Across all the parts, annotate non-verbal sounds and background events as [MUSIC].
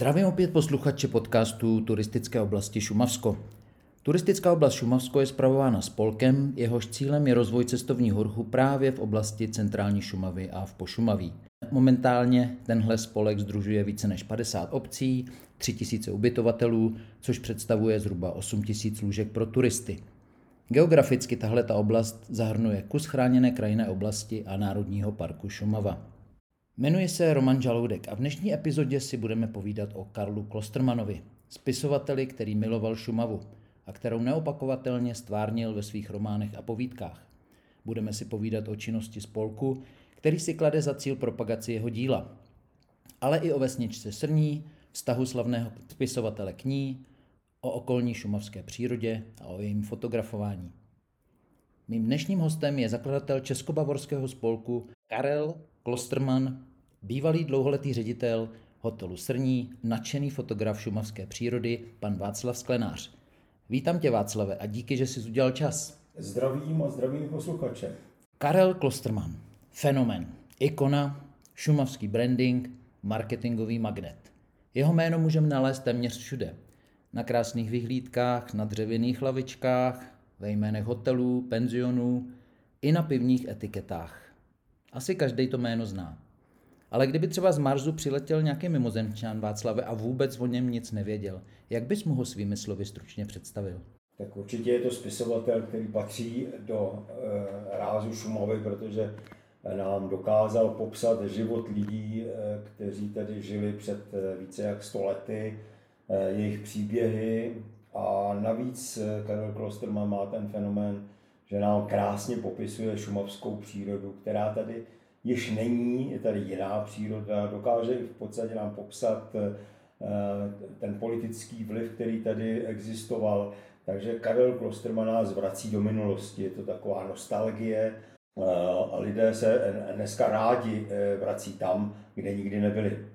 Zdravím opět posluchače podcastu Turistické oblasti Šumavsko. Turistická oblast Šumavsko je spravována spolkem, jehož cílem je rozvoj cestovního ruchu právě v oblasti centrální Šumavy a v Pošumaví. Momentálně tenhle spolek združuje více než 50 obcí, 3000 ubytovatelů, což představuje zhruba 8000 lůžek pro turisty. Geograficky tahle ta oblast zahrnuje kus chráněné krajinné oblasti a Národního parku Šumava. Jmenuji se Roman Žaloudek a v dnešní epizodě si budeme povídat o Karlu Klostermanovi, spisovateli, který miloval Šumavu a kterou neopakovatelně stvárnil ve svých románech a povídkách. Budeme si povídat o činnosti spolku, který si klade za cíl propagaci jeho díla, ale i o vesničce Srní, vztahu slavného spisovatele k ní, o okolní šumavské přírodě a o jejím fotografování. Mým dnešním hostem je zakladatel Českobavorského spolku Karel Klosterman, bývalý dlouholetý ředitel hotelu Srní, nadšený fotograf šumavské přírody, pan Václav Sklenář. Vítám tě Václave a díky, že jsi udělal čas. Zdravím a zdravím posluchače. Karel Klosterman, fenomen, ikona, šumavský branding, marketingový magnet. Jeho jméno můžeme nalézt téměř všude. Na krásných vyhlídkách, na dřevěných lavičkách, ve jménech hotelů, penzionů i na pivních etiketách. Asi každý to jméno zná. Ale kdyby třeba z Marsu přiletěl nějaký mimozemšťan Václave a vůbec o něm nic nevěděl, jak bys mu ho svými slovy stručně představil? Tak určitě je to spisovatel, který patří do e, rázu Šumavy, protože nám dokázal popsat život lidí, e, kteří tady žili před e, více jak 100 lety, e, jejich příběhy a navíc Karel Klosterman má ten fenomén, že nám krásně popisuje šumavskou přírodu, která tady již není, je tady jiná příroda, dokáže i v podstatě nám popsat eh, ten politický vliv, který tady existoval. Takže Karel Klosterman nás vrací do minulosti, je to taková nostalgie eh, a lidé se dneska rádi eh, vrací tam, kde nikdy nebyli.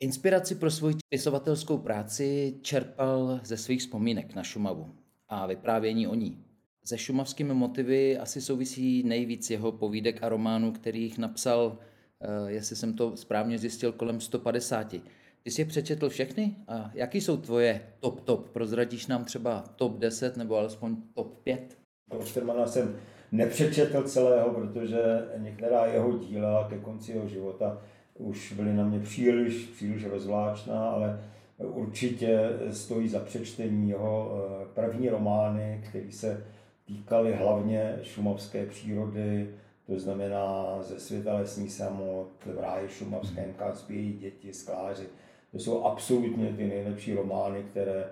Inspiraci pro svou spisovatelskou práci čerpal ze svých vzpomínek na Šumavu a vyprávění o ní. Se šumavskými motivy asi souvisí nejvíc jeho povídek a románů, kterých napsal, eh, jestli jsem to správně zjistil, kolem 150. Ty jsi je přečetl všechny? A jaký jsou tvoje top top? Prozradíš nám třeba top 10 nebo alespoň top 5? Ostermana jsem nepřečetl celého, protože některá jeho díla ke konci jeho života už byly na mě příliš, příliš rozvláčná, ale určitě stojí za přečtení jeho eh, první romány, který se týkaly hlavně šumavské přírody, to znamená ze světa lesní samot, v ráji šumavském, kam spějí děti, skláři. To jsou absolutně ty nejlepší romány, které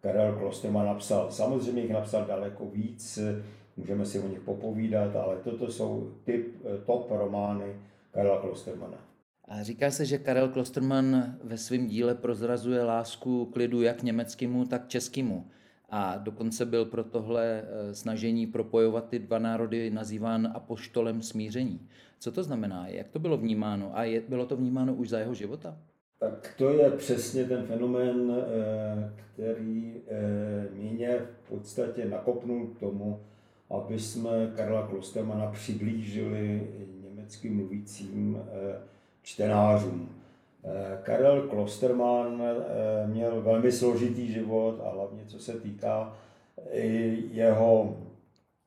Karel Klosterman napsal. Samozřejmě jich napsal daleko víc, můžeme si o nich popovídat, ale toto jsou typ, top romány Karla Klostermana. A říká se, že Karel Klosterman ve svém díle prozrazuje lásku k lidu jak německému, tak českému a dokonce byl pro tohle eh, snažení propojovat ty dva národy nazýván apoštolem smíření. Co to znamená? Jak to bylo vnímáno? A je, bylo to vnímáno už za jeho života? Tak to je přesně ten fenomén, eh, který eh, mě v podstatě nakopnul k tomu, aby jsme Karla Klostermana přiblížili německy mluvícím čtenářům. Eh, Karel Klosterman eh, měl velmi složitý život a hlavně co se týká jeho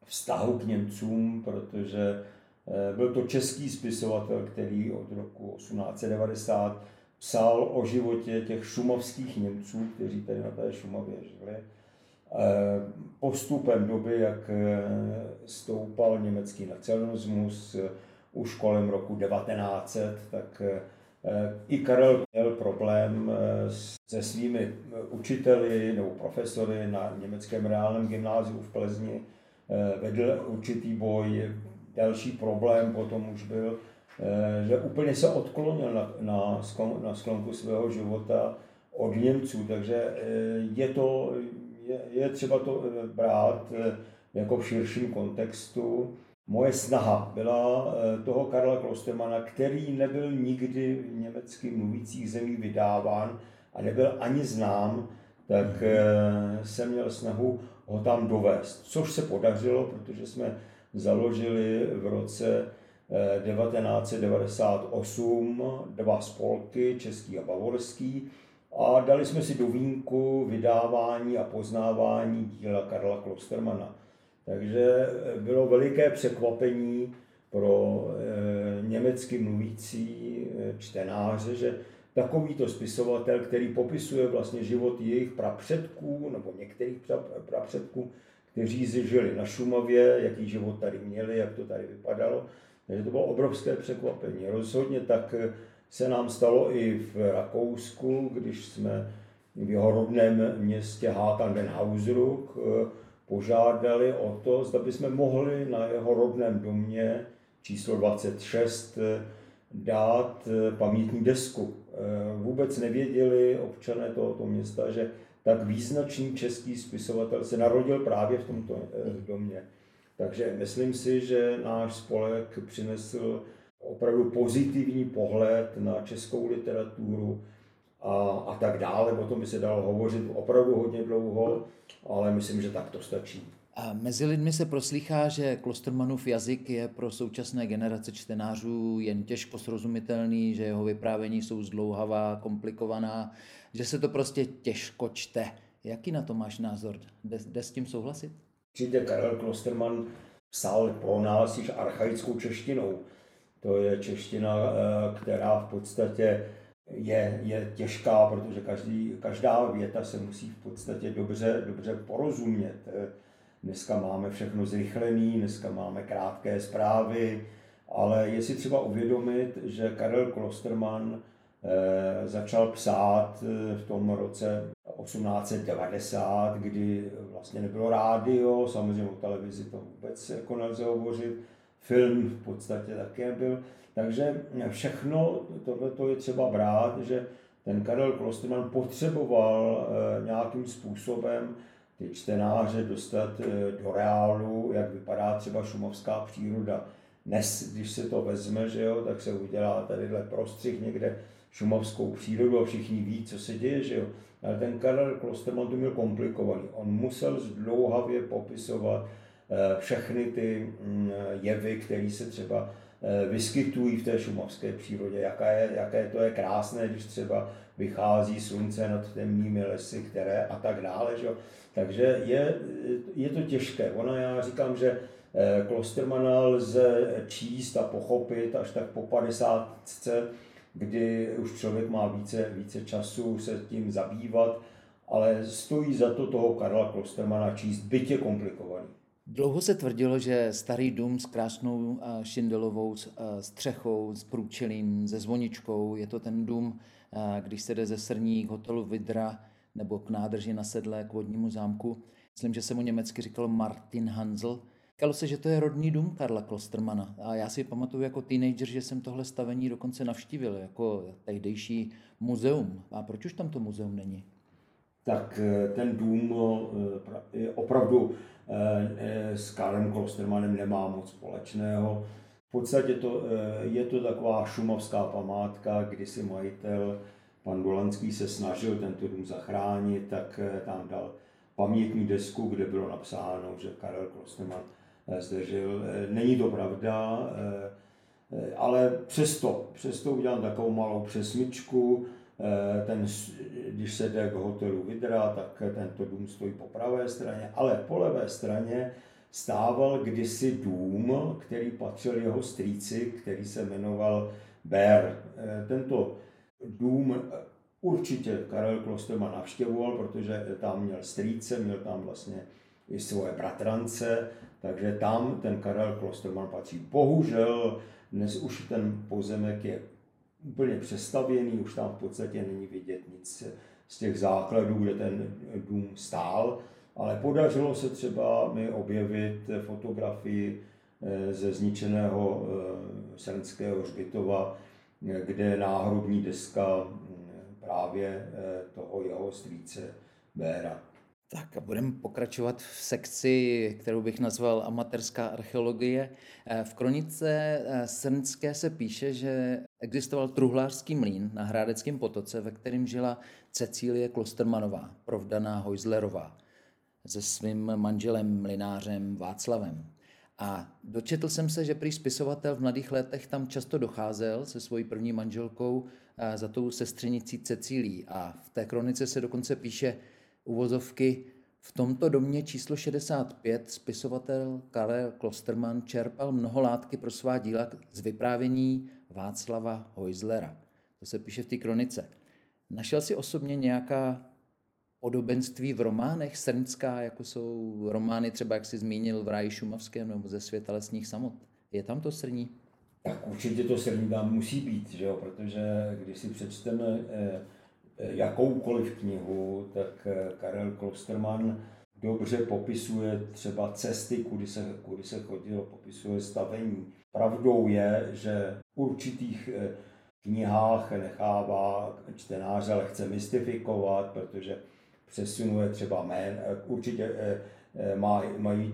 vztahu k Němcům, protože eh, byl to český spisovatel, který od roku 1890 psal o životě těch šumovských Němců, kteří tady na té Šumavě žili. Postupem doby, jak stoupal německý nacionalismus už kolem roku 1900, tak i Karel měl problém eh, se svými eh, učiteli nebo profesory na německém reálném gymnáziu v Plzni. Eh, vedl určitý boj. Další problém potom už byl, že úplně se odklonil na, na, na sklonku svého života od Němců, takže je, to, je, je třeba to brát jako v širším kontextu moje snaha byla eh, toho Karla Klostermana, který nebyl nikdy v německy mluvících zemí vydáván a nebyl ani znám, tak mhm. eh, jsem měl snahu ho tam dovést. Což se podařilo, protože jsme založili v roce 1998 eh, dva spolky, český a bavorský, a dali jsme si do výjimku vydávání a poznávání díla Karla Klostermana. Takže bylo veliké překvapení pro e, německy mluvící e, čtenáře, že takovýto spisovatel, který popisuje vlastně život jejich prapředků, nebo některých prapředků, kteří žili na Šumavě, jaký život tady měli, jak to tady vypadalo. Takže to bylo obrovské překvapení. Rozhodně tak se nám stalo i v Rakousku, když jsme v jeho rodném městě Hakan den Hausruck požádali o to, zda bychom mohli na jeho rodném domě číslo 26 dát pamětní desku. Vůbec nevěděli občané tohoto města, že tak význačný český spisovatel se narodil právě v tomto domě. Takže myslím si, že náš spolek přinesl opravdu pozitivní pohled na českou literaturu a, a tak dále. O tom by se dalo hovořit opravdu hodně dlouho, ale myslím, že tak to stačí. A mezi lidmi se proslýchá, že Klostermanův jazyk je pro současné generace čtenářů jen těžko srozumitelný, že jeho vyprávění jsou zdlouhavá, komplikovaná, že se to prostě těžko čte. Jaký na to máš názor? Jde, jde s tím souhlasit? Určitě Karel Klosterman psal pro nás již archaickou češtinou. To je čeština, eh, která v podstatě je, je těžká, protože každý, každá věta se musí v podstatě dobře, dobře porozumět. Eh, dneska máme všechno zrychlené, dneska máme krátké zprávy, ale je si třeba uvědomit, že Karel Klosterman eh, začal psát v tom roce 1890, kdy vlastně nebylo rádio, samozřejmě o televizi to vůbec jako nelze hovořit, film v podstatě také byl. Takže všechno tohle je třeba brát, že ten Karel Klosterman potřeboval eh, nějakým způsobem ty čtenáře dostat eh, do reálu, jak vypadá třeba šumovská příroda. Dnes, když se to vezme, že jo, tak se udělá tadyhle prostřih někde šumovskou přírodu a všichni ví, co se děje, že jo. Ale ten Karel Klosterman to měl komplikovaný. On musel zdlouhavě popisovat všechny ty mm, jevy, které se třeba eh, vyskytují v té šumavské přírodě, jaká je, jaké to je krásné, když třeba vychází slunce nad temnými lesy, které a tak dále. Že? Takže je, je to těžké. Ona, já říkám, že eh, Klostermana lze číst a pochopit až tak po 50, kdy už člověk má více, více času se tím zabývat, ale stojí za to toho Karla Klostermana číst, je komplikovaný. Dlouho se tvrdilo, že starý dům s krásnou šindelovou střechou, s průčelím, se zvoničkou, je to ten dům, když se jde ze Srní k hotelu Vidra nebo k nádrži na sedle k vodnímu zámku. Myslím, že se mu německy říkal Martin Hansel. Říkalo se, že to je rodný dům Karla Klostermana. A já si pamatuju jako teenager, že jsem tohle stavení dokonce navštívil jako tehdejší muzeum. A proč už tam to muzeum není? Tak eh, ten dům eh, je opravdu Eh, s Karlem Klostermanem nemá moc společného. V podstatě to, eh, je to taková šumovská památka, kdy si majitel, pan Dolanský, se snažil tento dům zachránit, tak eh, tam dal pamětní desku, kde bylo napsáno, že Karel Klosterman zde žil. Není to pravda, ale přesto, přesto udělám takovou malou přesmičku, Eh, ten, když se jde k hotelu Vidra, tak tento dům stojí po pravé straně, ale po levé straně stával kdysi dům, který patřil jeho strýci, který se jmenoval Ber. Eh, tento dům eh, určitě Karel Klosterman navštěvoval, protože tam měl strýce, měl tam vlastně i svoje bratrance, takže tam ten Karel Klosterman patří. Bohužel dnes už ten pozemek je úplně přestavěný, už tam v podstatě není vidět nic z těch základů, kde ten dům stál, ale podařilo se třeba mi objevit fotografii eh, ze zničeného eh, Srnského hřbitova, kde náhrobní deska mm, právě eh, toho jeho strýce Béra. Tak a budeme pokračovat v sekci, kterou bych nazval amatérská archeologie. Eh, v kronice eh, Srnské se píše, že existoval truhlářský mlín na Hrádeckém potoce, ve kterém žila Cecílie Klostermanová, provdaná Hojzlerová, se svým manželem mlinářem Václavem. A dočetl jsem se, že prý spisovatel v mladých letech tam často docházel se svojí první manželkou za tou sestřenicí Cecílí. A v té kronice se dokonce píše uvozovky v tomto domě číslo 65 spisovatel Karel Klosterman čerpal mnoho látky pro svá díla z vyprávění Václava Hojzlera. To se píše v té kronice. Našel si osobně nějaká podobenství v románech Srnská, jako jsou romány třeba, jak si zmínil v Ráji Šumavském nebo ze světa lesních samot? Je tam to srní? Tak určitě to srní tam musí být, že jo? protože když si přečteme eh, jakoukoliv knihu, tak eh, Karel Klosterman dobře popisuje třeba cesty, kudy se, kudy se chodilo, popisuje stavení. Pravdou je, že v určitých eh, knihách nechává čtenáře lehce mystifikovat, protože přesunuje třeba jména, určitě má, mají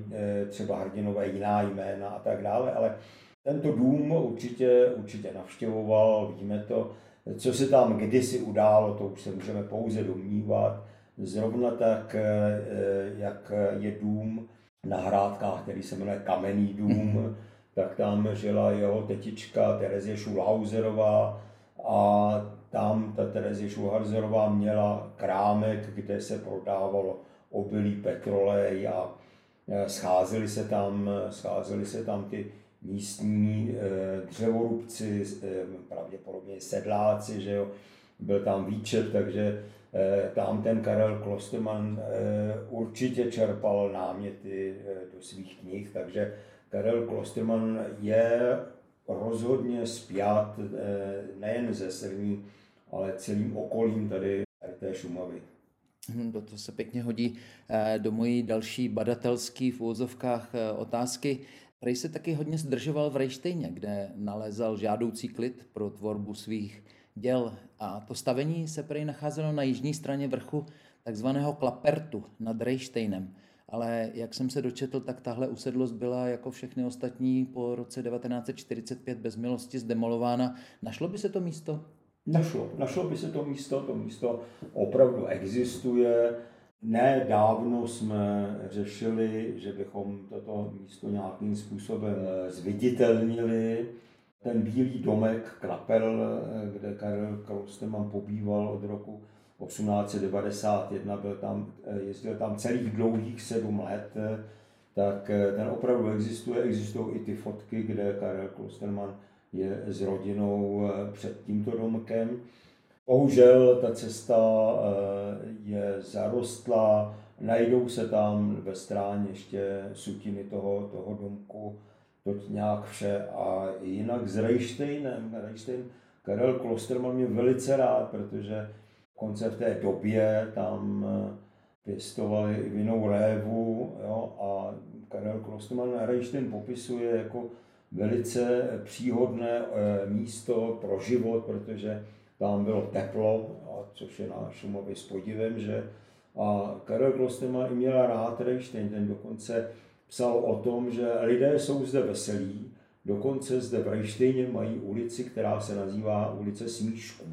třeba hrdinové jiná jména a tak dále, ale tento dům určitě, určitě navštěvoval, víme to, co se tam kdysi událo, to už se můžeme pouze domnívat. Zrovna tak, jak je dům na Hrádkách, který se jmenuje Kamenný dům, mm-hmm. tak tam žila jeho tetička Terezie Schulhauserová a tam ta Terezie Schulhauserová měla krámek, kde se prodávalo obilí, petrolej a scházeli se tam, scházeli se tam ty místní eh, dřevorubci, eh, pravděpodobně sedláci, že jo, byl tam výčet, takže eh, tam ten Karel Klosterman určitě čerpal náměty do svých knih, takže Karel Klosterman je rozhodně spjat nejen ze Srní, ale celým okolím tady té Šumavy. Hm, to se pěkně hodí do mojí další badatelské v otázky. Prej se taky hodně zdržoval v Rejštejně, kde nalezal žádoucí klid pro tvorbu svých děl. A to stavení se prej nacházelo na jižní straně vrchu takzvaného Klapertu nad Rejštejnem. Ale jak jsem se dočetl, tak tahle usedlost byla jako všechny ostatní po roce 1945 bez milosti zdemolována. Našlo by se to místo? Našlo. Našlo by se to místo. To místo opravdu existuje. Ne dávno jsme řešili, že bychom toto místo nějakým způsobem eh, zviditelnili. Ten bílý domek Krapel, eh, kde Karel Kausteman pobýval od roku 1891, byl tam, eh, jezdil tam celých dlouhých sedm let, tak ten opravdu existuje. Existují i ty fotky, kde Karel Klosterman je s rodinou před tímto domkem. Bohužel ta cesta eh, je zarostlá, najdou se tam ve stráně ještě sutiny toho, toho domku, to nějak vše. A jinak s Reichsteinem, Reichstein, Karel Klosterman mě velice rád, protože konce v té době tam eh, pěstovali i vinou révu jo, a Karel Klosterman Reichstein popisuje jako velice příhodné eh, místo pro život, protože tam bylo teplo, což je na Šumově s podivem, že a Karel Klosterman i měl rád Rejštejn, ten dokonce psal o tom, že lidé jsou zde veselí, dokonce zde v Rejštejně mají ulici, která se nazývá ulice Smíšků.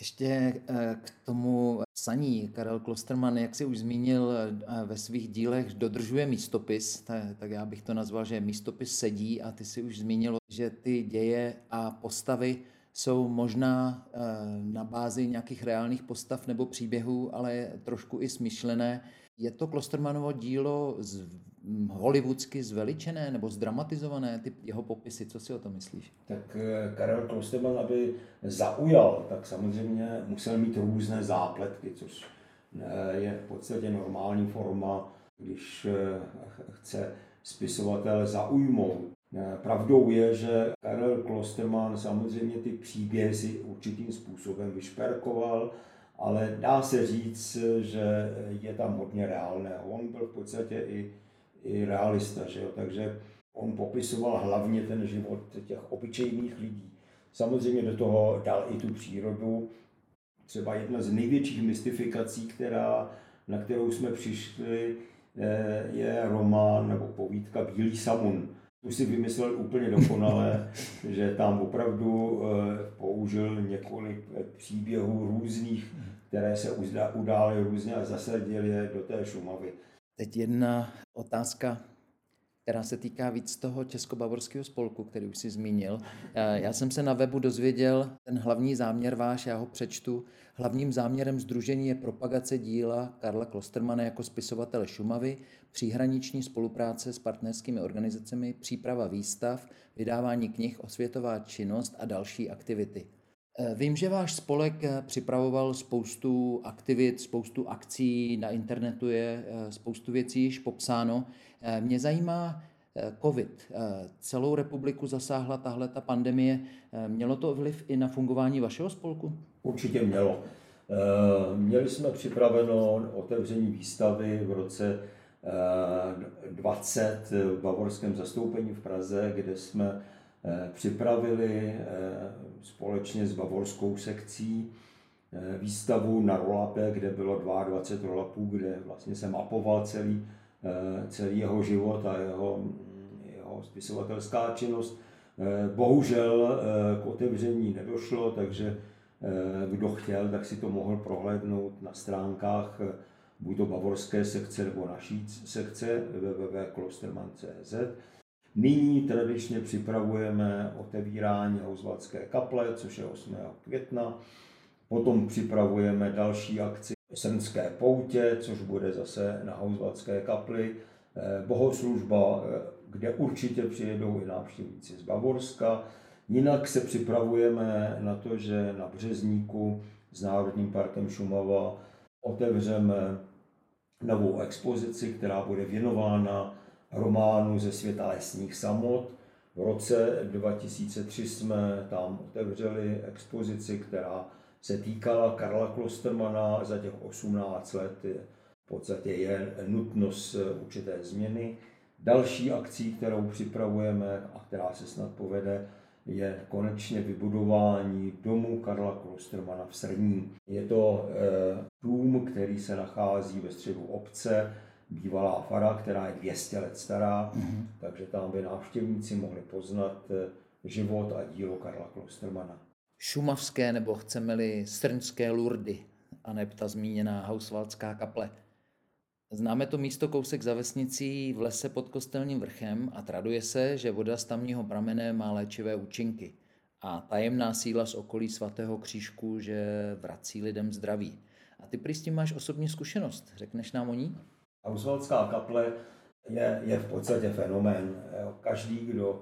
Ještě eh, k tomu saní Karel Klosterman, jak si už zmínil eh, ve svých dílech, dodržuje místopis, tak já bych to nazval, že místopis sedí a ty si už zmínil, že ty děje a postavy jsou možná eh, na bázi nějakých reálných postav nebo příběhů, ale trošku i smyšlené. Je to Klostermanovo dílo z, hm, hollywoodsky zveličené nebo zdramatizované, ty jeho popisy, co si o to myslíš? Tak eh, Karel Klosterman, aby zaujal, tak samozřejmě musel mít různé zápletky, což eh, je v podstatě normální forma, když chce spisovatel zaujmout. Eh, pravdou je, že Karel Klosterman samozřejmě ty příběhy si určitým způsobem vyšperkoval, ale dá se říct, že je tam hodně reálné. On byl v podstatě i, i realista, že jo? takže on popisoval hlavně ten život těch obyčejných lidí. Samozřejmě do toho dal i tu přírodu. Třeba jedna z největších mystifikací, která, na kterou jsme přišli, eh, je román nebo povídka Bílý samun už si vymyslel úplně dokonale, [LAUGHS] že tam opravdu eh, použil několik eh, příběhů různých, které se udály různě a zasadil je do té Šumavy. Teď jedna otázka, která se týká víc toho Českobavorského spolku, který už si zmínil. Eh, já jsem se na webu dozvěděl ten hlavní záměr váš, já ho přečtu. Hlavním záměrem združení je propagace díla Karla Klostermana jako spisovatele Šumavy, příhraniční spolupráce s partnerskými organizacemi, příprava výstav, vydávání knih, osvětová činnost a další aktivity. Eh, vím, že váš spolek eh, připravoval spoustu aktivit, spoustu akcí, na internetu je eh, spoustu věcí již popsáno. Mě zajímá COVID. Celou republiku zasáhla tahle ta pandemie. Mělo to vliv i na fungování vašeho spolku? Určitě mělo. Měli jsme připraveno otevření výstavy v roce 20 v bavorském zastoupení v Praze, kde jsme připravili eh, společně s bavorskou sekcí eh, výstavu na rolape, kde bylo 22 rolapů, kde vlastně se mapoval celý, celý jeho život a jeho, jeho spisovatelská činnost. Bohužel k otevření nedošlo, takže kdo chtěl, tak si to mohl prohlédnout na stránkách buď to bavorské sekce nebo naší sekce www.klosterman.cz. Nyní tradičně připravujeme otevírání Hauswaldské kaple, což je 8. května. Potom připravujeme další akci Srnské poutě, což bude zase na Hauswaldské kapli. Eh, bohoslužba, eh, kde určitě přijedou i návštěvníci z Bavorska. Jinak se připravujeme na to, že na Březníku s Národním parkem Šumava otevřeme novou expozici, která bude věnována románů ze světa lesních samot. V roce 2003 jsme tam otevřeli expozici, která se týkala Karla Klostermana. Za těch 18 let v podstatě je nutnost určité změny. Další akcí, kterou připravujeme a která se snad povede, je konečně vybudování domu Karla Klostermana v Srní. Je to e, dům, který se nachází ve středu obce, bývalá fara, která je 200 let stará, mm-hmm. takže tam by návštěvníci mohli poznat eh, život a dílo Karla Klostermana. Šumavské nebo chceme-li srnské Lurdy, a ne ta zmíněná Hausvaldská kaple. Známe to místo kousek za vesnicí v lese pod kostelním vrchem a traduje se, že voda z tamního pramene má léčivé účinky a tajemná síla z okolí svatého křížku, že vrací lidem zdraví. A ty prý s tím máš osobní zkušenost, řekneš nám o ní? Hausvaldská kaple je, je v podstatě fenomén. Každý, kdo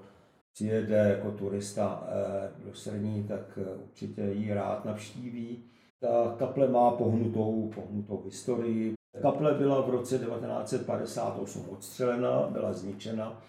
přijede jako turista eh, do Srní, tak eh, určitě ji rád navštíví. Ta kaple má pohnutou, pohnutou historii. Kaple byla v roce 1958 odstřelena, byla zničena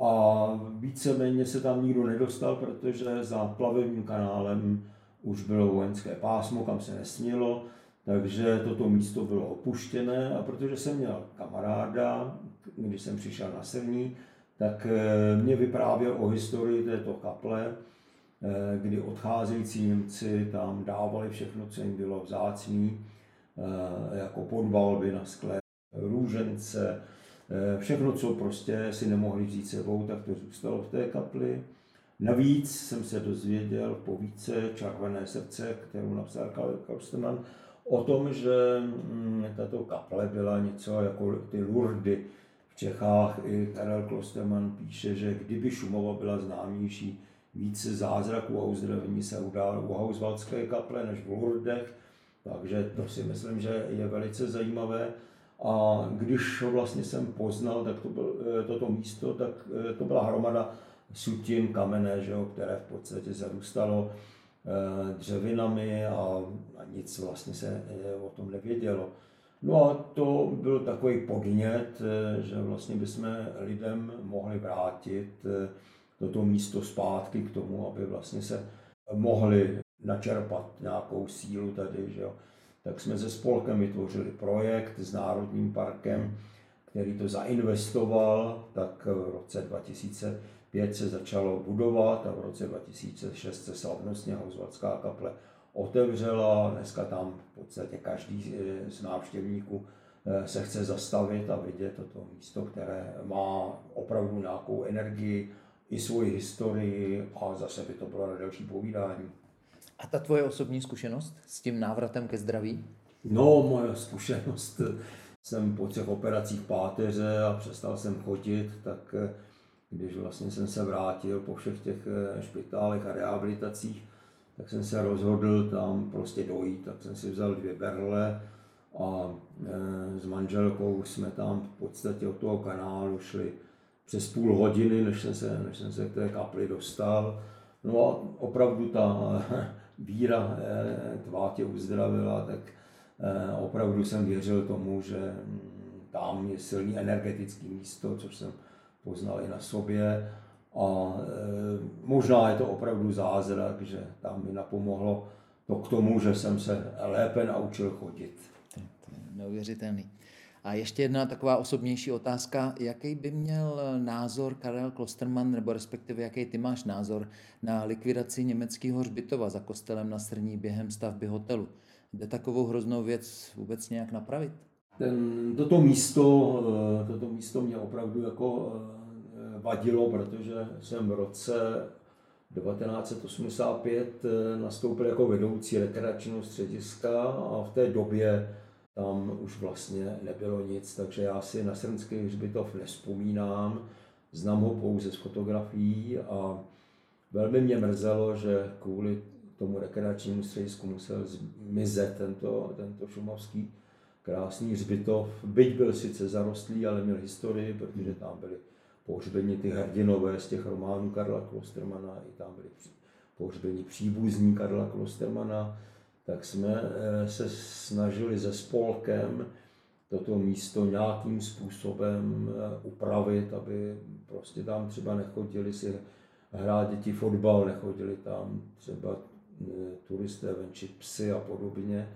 a víceméně se tam nikdo nedostal, protože za plavebním kanálem už bylo vojenské pásmo, kam se nesmělo takže toto místo bylo opuštěné a protože jsem měl kamaráda, když jsem přišel na Sevní, tak eh, mě vyprávěl o historii této kaple, eh, kdy odcházející Němci tam dávali všechno, co jim bylo vzácný, eh, jako podbalby na skle, růžence, všechno, co prostě si nemohli vzít sebou, tak to zůstalo v té kapli. Navíc jsem se dozvěděl v povídce Červené srdce, kterou napsal Karl Kosteman, o tom, že mm, tato kaple byla něco jako ty Lurdy v Čechách. I Karel Klosterman píše, že kdyby Šumova byla známější, více zázraků a uzdravení se událo u Hauswaldské kaple než v Lurdech, takže to si myslím, že je velice zajímavé. A když ho vlastně jsem poznal, tak to byl, eh, toto místo, tak eh, to byla hromada sutin, kamené, že jo, které v podstatě zarůstalo dřevinami a, a nic vlastně se eh, o tom nevědělo. No a to byl takový podnět, eh, že vlastně bychom lidem mohli vrátit toto místo zpátky k tomu, aby vlastně se mohli načerpat nějakou sílu tady, že jo. Tak jsme se spolkem vytvořili projekt s Národním parkem, který to zainvestoval, tak v roce 2000 2005 se začalo budovat a v roce 2006 se slavnostně Hausvaldská kaple otevřela. Dneska tam v podstatě každý z návštěvníků eh, se chce zastavit a vidět toto místo, které má opravdu nějakou energii, i svoji historii a zase by to bylo na další povídání. A ta tvoje osobní zkušenost s tím návratem ke zdraví? No, moje zkušenost jsem po třech operacích páteře a přestal jsem chodit, tak když vlastně jsem se vrátil po všech těch špitálech a rehabilitacích, tak jsem se rozhodl tam prostě dojít, tak jsem si vzal dvě berle a e, s manželkou jsme tam v podstatě od toho kanálu šli přes půl hodiny, než jsem se, než jsem se k té kapli dostal. No a opravdu ta víra e, tvá tě uzdravila, tak opravdu jsem věřil tomu, že mm, tam je silný energetický místo, což jsem poznal i na sobě. A e, možná je to opravdu zázrak, že tam mi napomohlo to k tomu, že jsem se lépe naučil chodit. To je neuvěřitelný. A ještě jedna taková osobnější otázka. Jaký by měl názor Karel Klosterman, nebo respektive jaký ty máš názor na likvidaci německého hřbitova za kostelem na Srní během stavby hotelu? Jde takovou hroznou věc vůbec nějak napravit? Ten, toto, místo, e, toto místo mě opravdu jako e, vadilo, protože jsem v roce 1985 eh, nastoupil jako vedoucí rekreačního střediska a v té době tam už vlastně nebylo nic, takže já si na Srnský hřbitov nespomínám, znám ho pouze z fotografií a velmi mě mrzelo, že kvůli tomu rekreačnímu středisku musel zmizet tento, tento šumavský krásný hřbitov. Byť byl sice zarostlý, ale měl historii, protože tam byly pohřbení ty hrdinové z těch románů Karla Klostermana, i tam byli pohřbení příbuzní Karla Klostermana, tak jsme eh, se snažili se spolkem toto místo nějakým způsobem eh, upravit, aby prostě tam třeba nechodili si hrát děti fotbal, nechodili tam třeba eh, turisté venčit psy a podobně,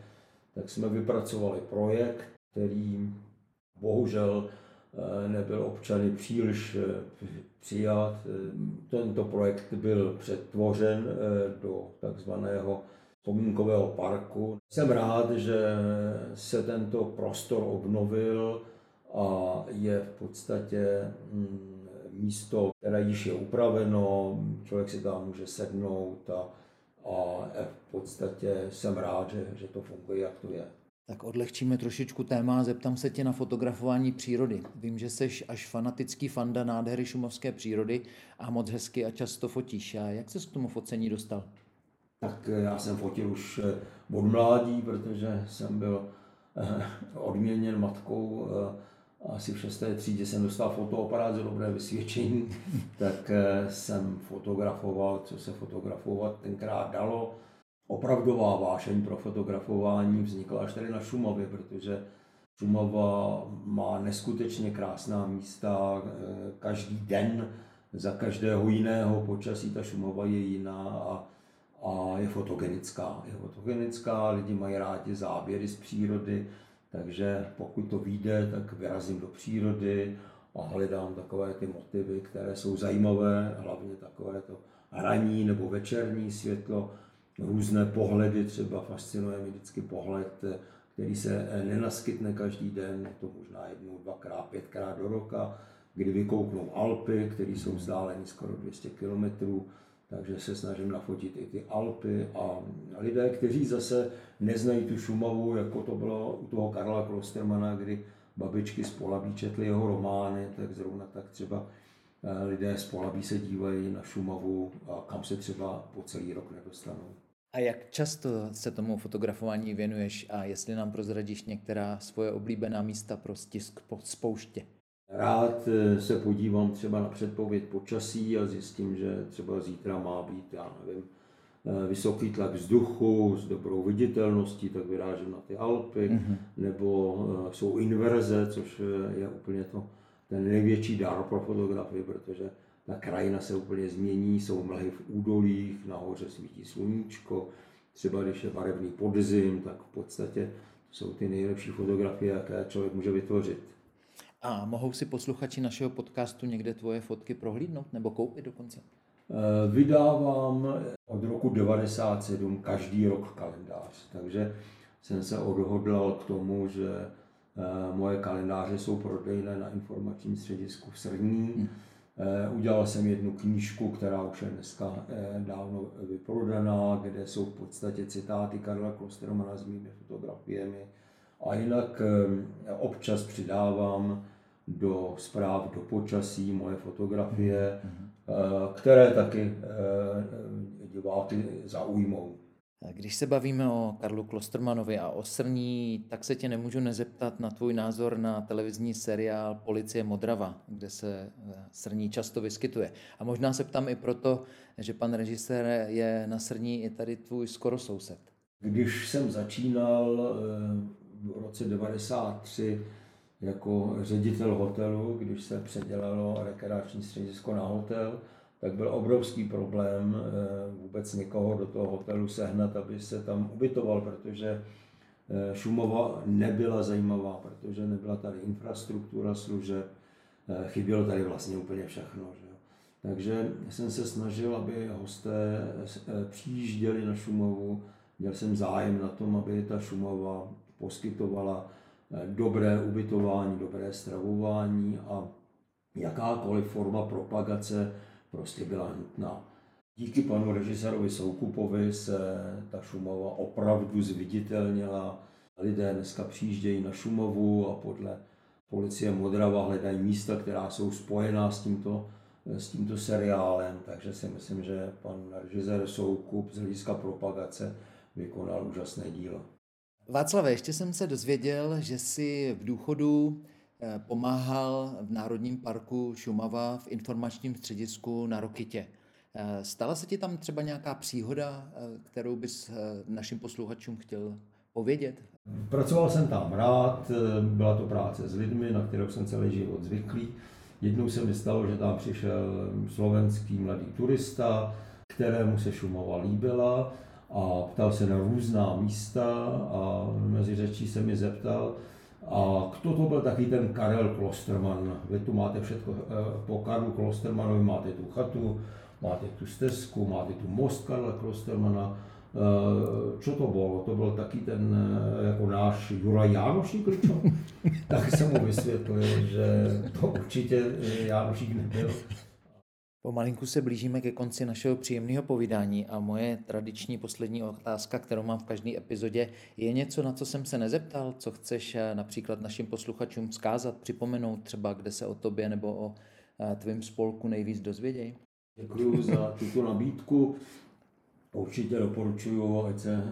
tak jsme vypracovali projekt, který bohužel Eh, nebyl občany příliš eh, přijat. Eh, tento projekt byl přetvořen do takzvaného vzpomínkového parku. Jsem rád, že se tento prostor obnovil a je v podstatě mm, místo, které již je upraveno, člověk si tam může sednout a, a v podstatě jsem rád, že, že to funguje, jak to je. Tak odlehčíme trošičku téma a zeptám se tě na fotografování přírody. Vím, že jsi až fanatický fanda nádhery šumovské přírody a moc hezky a často fotíš. A jak se k tomu focení dostal? Tak eh, já jsem fotil už eh, od mládí, protože jsem byl eh, odměněn matkou asi v šesté třídě jsem dostal fotoaparát za dobré vysvědčení, [LAUGHS] tak jsem fotografoval, co se fotografovat tenkrát dalo. Opravdová vášeň pro fotografování vznikla až tady na Šumavě, protože Šumava má neskutečně krásná místa, eh, každý den za každého jiného počasí. Ta Šumava je jiná a, a je fotogenická. Je fotogenická, lidi mají rádi záběry z přírody, takže pokud to vyjde, tak vyrazím do přírody a hledám takové ty motivy, které jsou zajímavé, hlavně takové to ranní nebo večerní světlo, různé pohledy, třeba fascinuje mě vždycky pohled, který se nenaskytne každý den, to možná jednou, dvakrát, pětkrát do roka, kdy vykouknou Alpy, které jsou vzdáleny skoro 200 km, takže se snažím nafotit i ty Alpy a lidé, kteří zase neznají tu Šumavu, jako to bylo u toho Karla Klostermana, kdy babičky z Polabí četly jeho romány, tak zrovna tak třeba eh, lidé z Polabí se dívají na Šumavu, a kam se třeba po celý rok nedostanou. A jak často se tomu fotografování věnuješ a jestli nám prozradíš některá svoje oblíbená místa pro stisk po spouště? Rád eh, se podívám třeba na předpověď počasí a zjistím, že třeba zítra má být, já nevím, eh, vysoký tlak vzduchu s dobrou viditelností, tak vyrážím na ty Alpy, mm-hmm. nebo eh, jsou inverze, což je úplně to, ten největší dar pro fotografii, protože ta krajina se úplně změní, jsou mlhy v údolích, nahoře svítí sluníčko, třeba když je barevný podzim, tak v podstatě jsou ty nejlepší fotografie, jaké člověk může vytvořit. A mohou si posluchači našeho podcastu někde tvoje fotky prohlídnout nebo koupit dokonce? Eh, vydávám od roku 97 každý rok kalendář, takže jsem se odhodlal k tomu, že eh, moje kalendáře jsou prodejné na informačním středisku v Srní. Hmm Eh, udělal jsem jednu knížku, která už je dneska dávno vyprodaná, kde jsou v podstatě citáty Karla Klostermana s mými fotografiemi A jinak občas přidávám do zpráv do počasí moje fotografie, mm-hmm. které taky diváky zaujmou. Když se bavíme o Karlu Klostermanovi a o Srní, tak se tě nemůžu nezeptat na tvůj názor na televizní seriál Policie Modrava, kde se eh, Srní často vyskytuje. A možná se ptám i proto, že pan režisér je na Srní i tady tvůj skoro soused. Když jsem začínal eh, v roce 93 jako ředitel hotelu, když se předělalo rekreační středisko na hotel, tak byl obrovský problém eh, vůbec někoho do toho hotelu sehnat, aby se tam ubytoval, protože eh, Šumova nebyla zajímavá, protože nebyla tady infrastruktura služeb, eh, chybělo tady vlastně úplně všechno. Že? Takže jsem se snažil, aby hosté přijížděli na Šumovu, měl jsem zájem na tom, aby ta Šumova poskytovala dobré ubytování, dobré stravování a jakákoliv forma propagace prostě byla nutná. Díky panu režisérovi Soukupovi se ta Šumava opravdu zviditelnila. Lidé dneska přijíždějí na Šumovu a podle policie Modrava hledají místa, která jsou spojená s tímto, s tímto seriálem, takže si myslím, že pan režisér Soukup z hlediska propagace vykonal úžasné dílo. Václave, ještě jsem se dozvěděl, že si v důchodu Eh, pomáhal v Národním parku Šumava v informačním středisku na Rokitě. Eh, stala se ti tam třeba nějaká příhoda, eh, kterou bys našim posluchačům chtěl povědět? Pracoval jsem tam rád, byla to práce s lidmi, na kterou jsem celý život zvyklý. Jednou se mi stalo, že tam přišel slovenský mladý turista, kterému se Šumava líbila a ptal se na různá místa a mezi řečí se mi zeptal, a kdo to byl taky ten Karel Klosterman? Vy tu máte všechno, eh, po Karlu Klostermanovi máte tu chatu, máte tu stezku, máte tu most Karla Klostermana. Co eh, to bylo? To byl taky ten eh, jako náš Juraj Jánošík, [LAUGHS] tak jsem mu vysvětlil, že to určitě Jánošík nebyl. Pomalinku se blížíme ke konci našeho příjemného povídání a moje tradiční poslední otázka, kterou mám v každé epizodě, je něco, na co jsem se nezeptal, co chceš eh, například našim posluchačům vzkázat, připomenout třeba, kde se o tobě nebo o eh, tvém spolku nejvíc dozvědějí? Děkuji za tuto nabídku. Určitě doporučuji, ať se eh,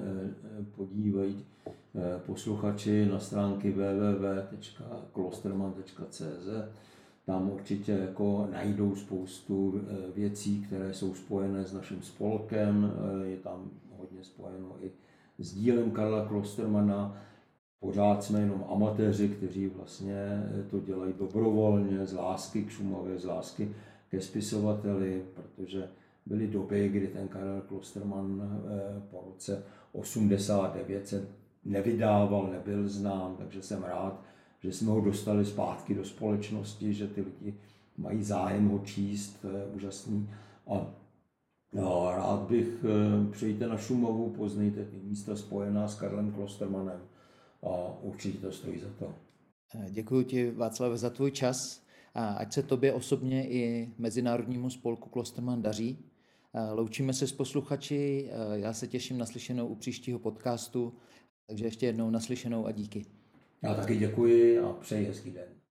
podívají posluchači na stránky www.klosterman.cz tam určitě jako najdou spoustu eh, věcí, které jsou spojené s naším spolkem. Eh, je tam hodně spojeno i s dílem Karla Klostermana. Pořád jsme jenom amatéři, kteří vlastně eh, to dělají dobrovolně, z lásky k Šumavě, z lásky ke spisovateli, protože byly doby, kdy ten Karel Klosterman po roce 89 se nevydával, nebyl znám, takže jsem rád, že jsme ho dostali zpátky do společnosti, že ty lidi mají zájem ho číst, to je úžasný. A no, rád bych, eh, přejte na Šumovu, poznejte ty místa spojená s Karlem Klostermanem a určitě to stojí za to. Eh, děkuji ti, Václav, za tvůj čas. A ať se tobě osobně i Mezinárodnímu spolku Klosterman daří. Eh, loučíme se s posluchači, já se těším na slyšenou u příštího podcastu, takže ještě jednou naslyšenou a díky. Já taky děkuji a přeji hezký den.